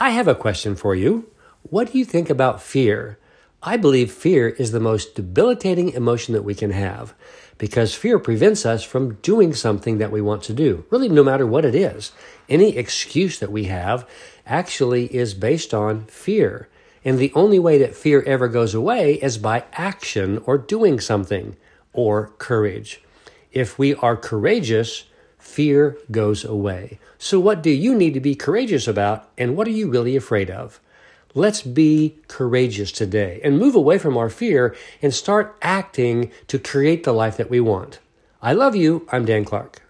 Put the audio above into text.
I have a question for you. What do you think about fear? I believe fear is the most debilitating emotion that we can have because fear prevents us from doing something that we want to do, really, no matter what it is. Any excuse that we have actually is based on fear. And the only way that fear ever goes away is by action or doing something or courage. If we are courageous, fear goes away. So, what do you need to be courageous about, and what are you really afraid of? Let's be courageous today and move away from our fear and start acting to create the life that we want. I love you. I'm Dan Clark.